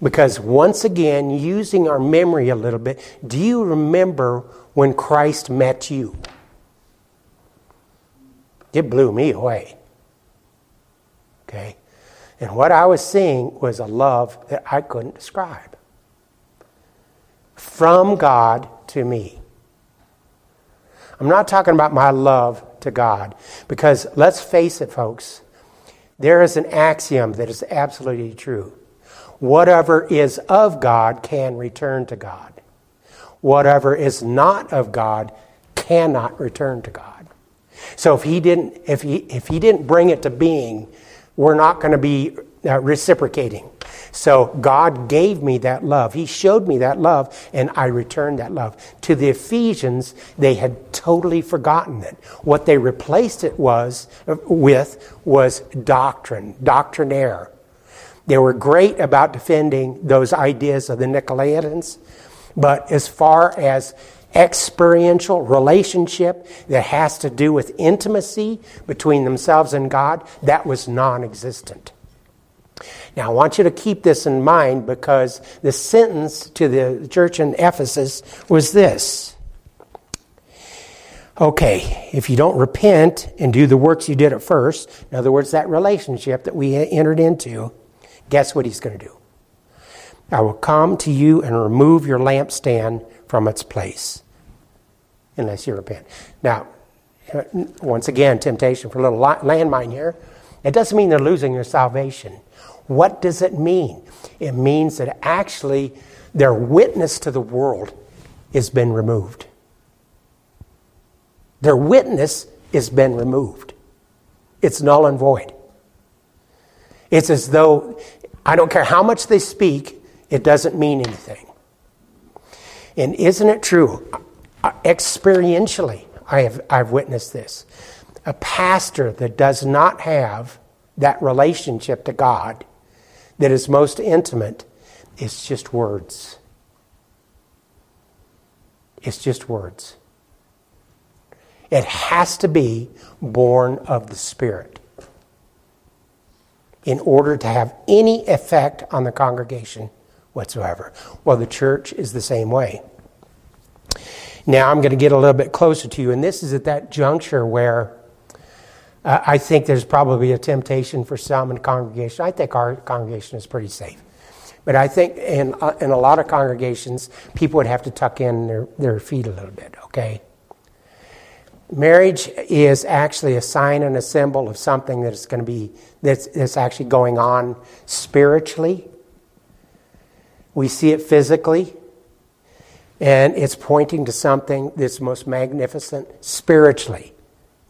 Because once again, using our memory a little bit, do you remember when Christ met you? It blew me away. Okay? And what I was seeing was a love that I couldn't describe. From God to me. I'm not talking about my love to God. Because let's face it, folks, there is an axiom that is absolutely true. Whatever is of God can return to God. Whatever is not of God cannot return to God. So if he didn't if he if he didn't bring it to being, we're not going to be uh, reciprocating. So God gave me that love. He showed me that love, and I returned that love. To the Ephesians, they had totally forgotten it. What they replaced it was uh, with was doctrine, doctrinaire. They were great about defending those ideas of the Nicolaitans, but as far as experiential relationship that has to do with intimacy between themselves and God, that was non existent. Now, I want you to keep this in mind because the sentence to the church in Ephesus was this. Okay, if you don't repent and do the works you did at first, in other words, that relationship that we entered into, guess what he's going to do? I will come to you and remove your lampstand from its place, unless you repent. Now, uh, once again, temptation for a little landmine here. It doesn't mean they're losing their salvation. What does it mean? It means that actually their witness to the world has been removed. Their witness has been removed. It's null and void. It's as though, I don't care how much they speak, it doesn't mean anything. And isn't it true? Uh, experientially, I have, I've witnessed this. a pastor that does not have that relationship to God that is most intimate, it's just words. It's just words. It has to be born of the Spirit in order to have any effect on the congregation whatsoever. Well, the church is the same way. Now, I'm going to get a little bit closer to you, and this is at that juncture where uh, I think there's probably a temptation for some in the congregation. I think our congregation is pretty safe. But I think in, uh, in a lot of congregations, people would have to tuck in their, their feet a little bit, okay? Marriage is actually a sign and a symbol of something that's going to be, that's, that's actually going on spiritually. We see it physically, and it's pointing to something that's most magnificent spiritually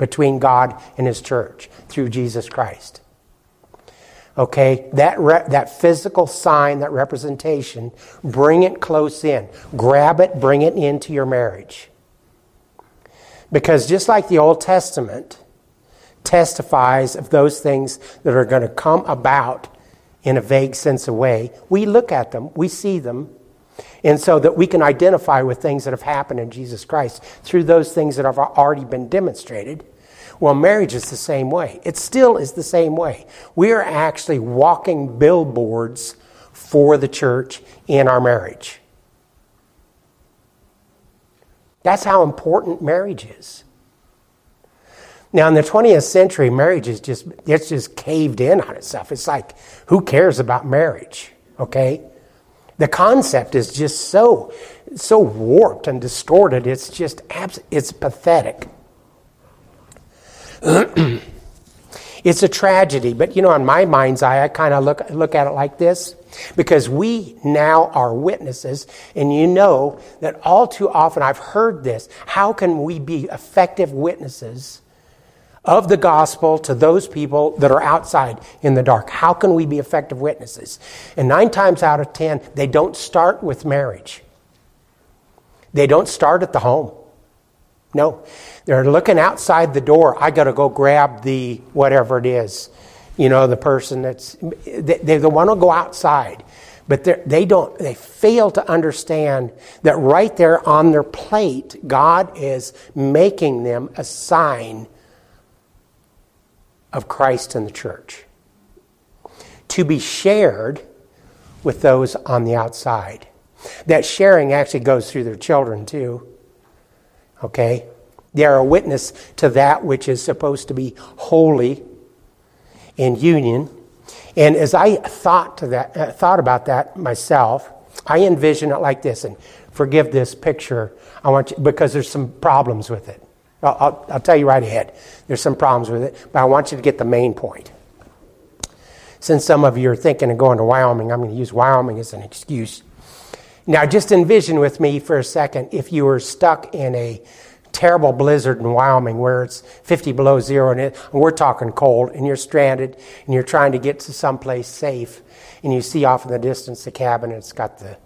between God and His church through Jesus Christ. Okay, that, re- that physical sign, that representation, bring it close in. Grab it, bring it into your marriage. Because just like the Old Testament testifies of those things that are going to come about in a vague sense of way, we look at them, we see them, and so that we can identify with things that have happened in Jesus Christ through those things that have already been demonstrated. Well, marriage is the same way. It still is the same way. We are actually walking billboards for the church in our marriage. That's how important marriage is. Now, in the 20th century, marriage is just, it's just caved in on itself. It's like, who cares about marriage? Okay? The concept is just so, so warped and distorted. It's just, abs- it's pathetic. it's a tragedy, but you know, in my mind's eye, I kind of look, look at it like this because we now are witnesses, and you know that all too often I've heard this. How can we be effective witnesses of the gospel to those people that are outside in the dark? How can we be effective witnesses? And nine times out of ten, they don't start with marriage, they don't start at the home. No, they're looking outside the door. I got to go grab the whatever it is, you know, the person that's they, they want to go outside, but they don't. They fail to understand that right there on their plate, God is making them a sign of Christ and the church to be shared with those on the outside. That sharing actually goes through their children too. Okay? They are a witness to that which is supposed to be holy in union. And as I thought to that, uh, thought about that myself, I envision it like this. And forgive this picture, I want you, because there's some problems with it. I'll, I'll, I'll tell you right ahead. There's some problems with it, but I want you to get the main point. Since some of you are thinking of going to Wyoming, I'm going to use Wyoming as an excuse. Now, just envision with me for a second if you were stuck in a terrible blizzard in Wyoming where it's 50 below zero and, it, and we're talking cold and you're stranded and you're trying to get to someplace safe and you see off in the distance the cabin and it's got the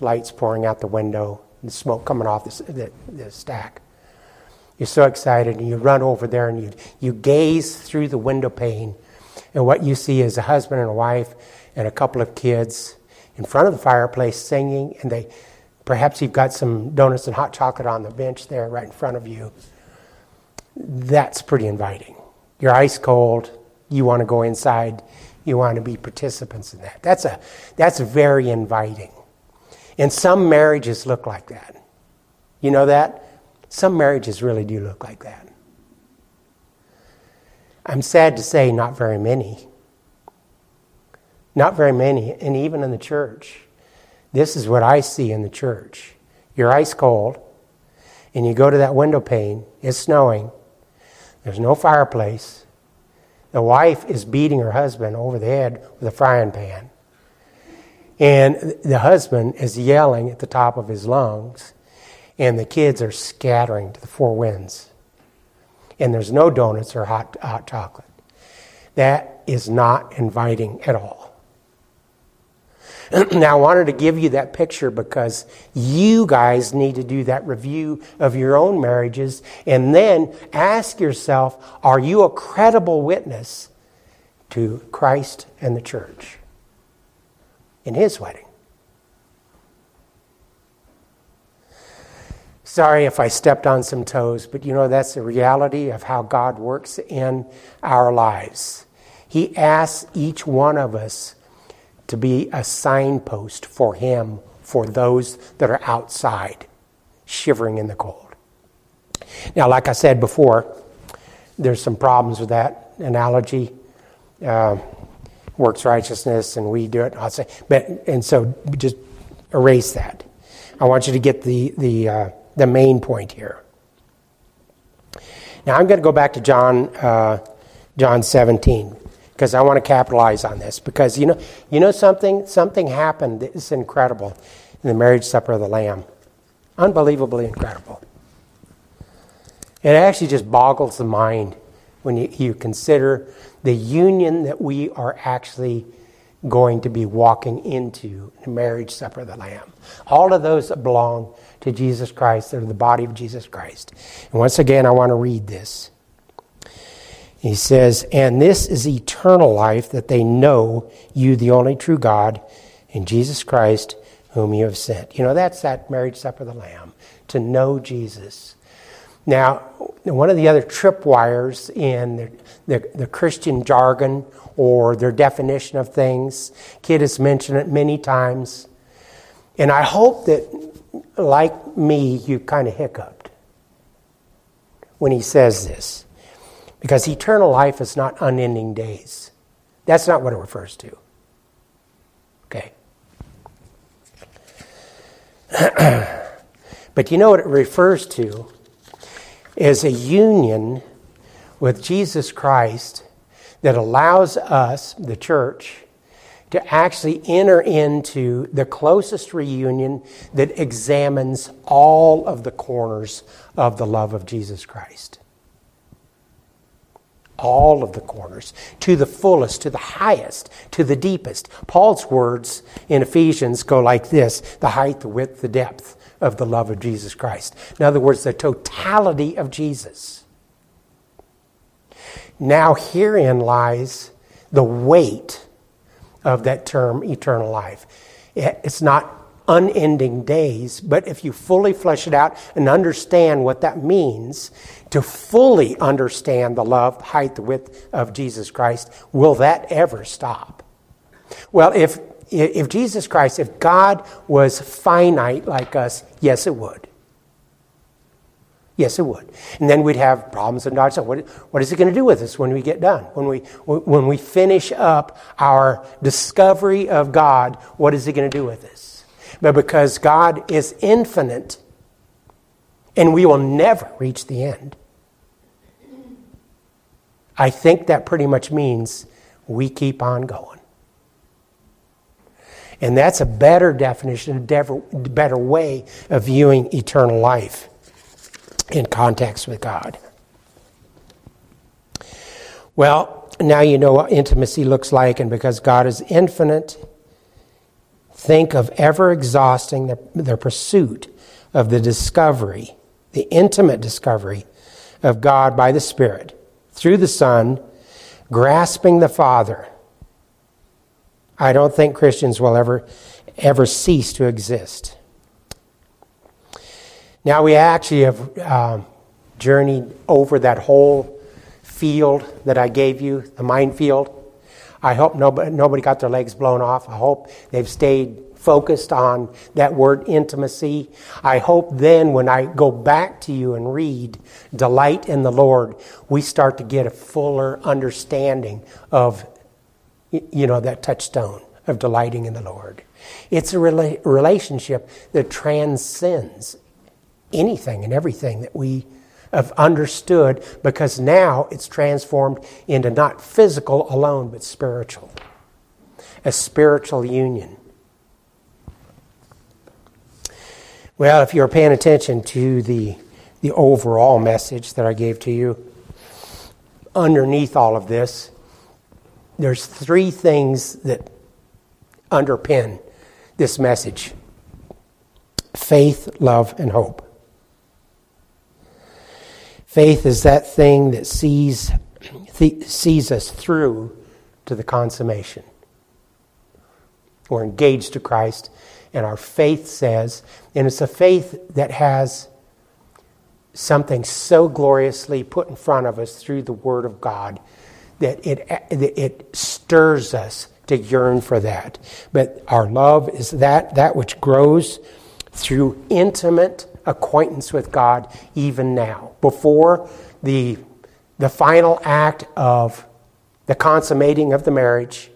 lights pouring out the window and the smoke coming off the, the, the stack. You're so excited and you run over there and you, you gaze through the window pane and what you see is a husband and a wife and a couple of kids in front of the fireplace singing and they Perhaps you've got some donuts and hot chocolate on the bench there right in front of you. That's pretty inviting. You're ice cold. You want to go inside. You want to be participants in that. That's, a, that's very inviting. And some marriages look like that. You know that? Some marriages really do look like that. I'm sad to say, not very many. Not very many, and even in the church. This is what I see in the church. You're ice cold, and you go to that window pane, it's snowing, there's no fireplace. The wife is beating her husband over the head with a frying pan. And the husband is yelling at the top of his lungs, and the kids are scattering to the four winds. And there's no donuts or hot, hot chocolate. That is not inviting at all. now, I wanted to give you that picture because you guys need to do that review of your own marriages and then ask yourself are you a credible witness to Christ and the church in his wedding? Sorry if I stepped on some toes, but you know, that's the reality of how God works in our lives. He asks each one of us to be a signpost for Him for those that are outside, shivering in the cold. Now, like I said before, there's some problems with that analogy. Uh, works righteousness, and we do it. I'll say, but and so just erase that. I want you to get the the uh, the main point here. Now I'm going to go back to John uh, John 17 because I want to capitalize on this because you know you know something? Something happened that is incredible in the marriage supper of the lamb. Unbelievably incredible. It actually just boggles the mind when you, you consider the union that we are actually going to be walking into in the marriage supper of the lamb. All of those that belong to jesus christ. They're the body of jesus christ. And once again i want to read this he says, And this is eternal life, that they know you, the only true God, and Jesus Christ, whom you have sent. You know, that's that marriage supper of the Lamb, to know Jesus. Now, one of the other tripwires in the, the, the Christian jargon or their definition of things, Kit has mentioned it many times, and I hope that, like me, you kind of hiccuped when he says this. Because eternal life is not unending days. That's not what it refers to. Okay. but you know what it refers to is a union with Jesus Christ that allows us, the church, to actually enter into the closest reunion that examines all of the corners of the love of Jesus Christ all of the corners, to the fullest, to the highest, to the deepest. Paul's words in Ephesians go like this the height, the width, the depth of the love of Jesus Christ. In other words, the totality of Jesus. Now, herein lies the weight of that term, eternal life. It's not unending days, but if you fully flesh it out and understand what that means, to fully understand the love, height, the width of Jesus Christ, will that ever stop? Well, if, if Jesus Christ, if God was finite like us, yes, it would. Yes, it would. And then we'd have problems and doubts. What, what is it going to do with us when we get done? When we, when we finish up our discovery of God, what is it going to do with us? But because God is infinite and we will never reach the end. I think that pretty much means we keep on going. And that's a better definition, a better way of viewing eternal life in context with God. Well, now you know what intimacy looks like, and because God is infinite, think of ever exhausting their, their pursuit of the discovery, the intimate discovery of God by the Spirit through the Son, grasping the Father. I don't think Christians will ever, ever cease to exist. Now, we actually have uh, journeyed over that whole field that I gave you, the minefield. I hope nobody, nobody got their legs blown off. I hope they've stayed focused on that word intimacy. I hope then when I go back to you and read delight in the Lord, we start to get a fuller understanding of, you know, that touchstone of delighting in the Lord. It's a rela- relationship that transcends anything and everything that we have understood because now it's transformed into not physical alone, but spiritual. A spiritual union. Well, if you're paying attention to the, the overall message that I gave to you, underneath all of this, there's three things that underpin this message faith, love, and hope. Faith is that thing that sees, sees us through to the consummation. We're engaged to Christ, and our faith says, and it's a faith that has something so gloriously put in front of us through the Word of God that it, it stirs us to yearn for that. But our love is that, that which grows through intimate acquaintance with God even now. Before the, the final act of the consummating of the marriage,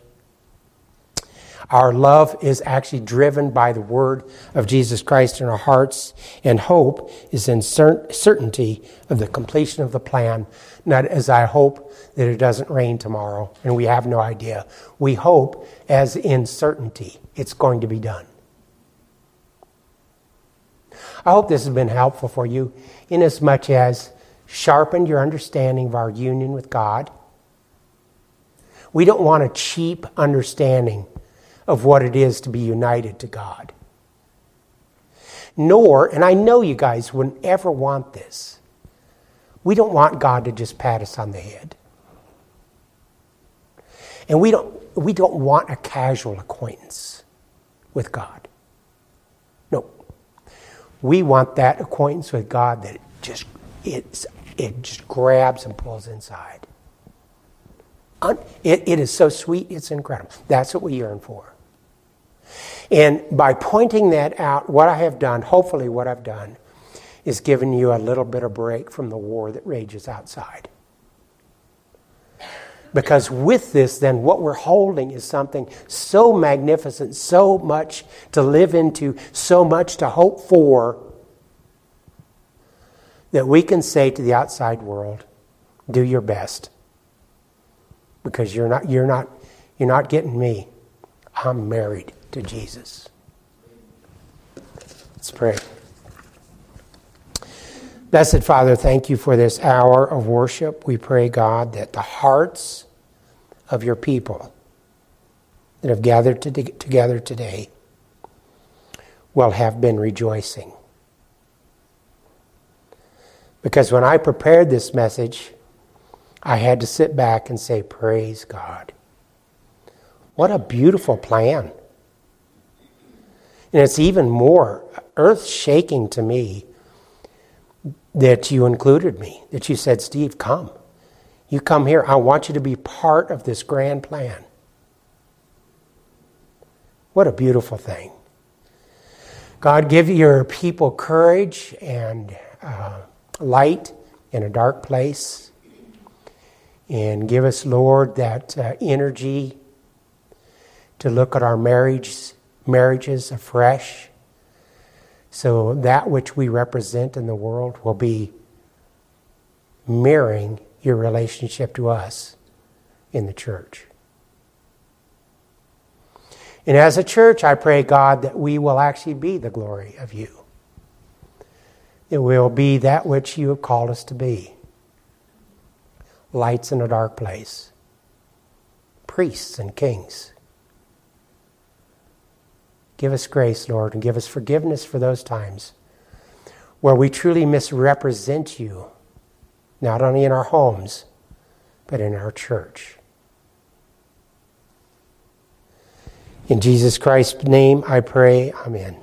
our love is actually driven by the word of Jesus Christ in our hearts, and hope is in certainty of the completion of the plan. Not as I hope that it doesn't rain tomorrow, and we have no idea. We hope as in certainty it's going to be done. I hope this has been helpful for you, inasmuch as sharpened your understanding of our union with God. We don't want a cheap understanding of what it is to be united to God. Nor, and I know you guys wouldn't ever want this, we don't want God to just pat us on the head. And we don't, we don't want a casual acquaintance with God. We want that acquaintance with God that it just grabs and pulls inside. It, it is so sweet, it's incredible. That's what we yearn for. And by pointing that out, what I have done, hopefully, what I've done, is given you a little bit of break from the war that rages outside. Because with this, then, what we're holding is something so magnificent, so much to live into, so much to hope for, that we can say to the outside world, do your best. Because you're not, you're not, you're not getting me. I'm married to Jesus. Let's pray. Blessed Father, thank you for this hour of worship. We pray, God, that the hearts of your people that have gathered together today will have been rejoicing. Because when I prepared this message, I had to sit back and say, Praise God. What a beautiful plan. And it's even more earth shaking to me that you included me, that you said, Steve, come. You come here. I want you to be part of this grand plan. What a beautiful thing. God, give your people courage and uh, light in a dark place. And give us, Lord, that uh, energy to look at our marriage, marriages afresh so that which we represent in the world will be mirroring your relationship to us in the church. And as a church, I pray, God, that we will actually be the glory of you. It will be that which you have called us to be lights in a dark place, priests and kings Give us grace, Lord, and give us forgiveness for those times where we truly misrepresent you, not only in our homes, but in our church. In Jesus Christ's name I pray, Amen.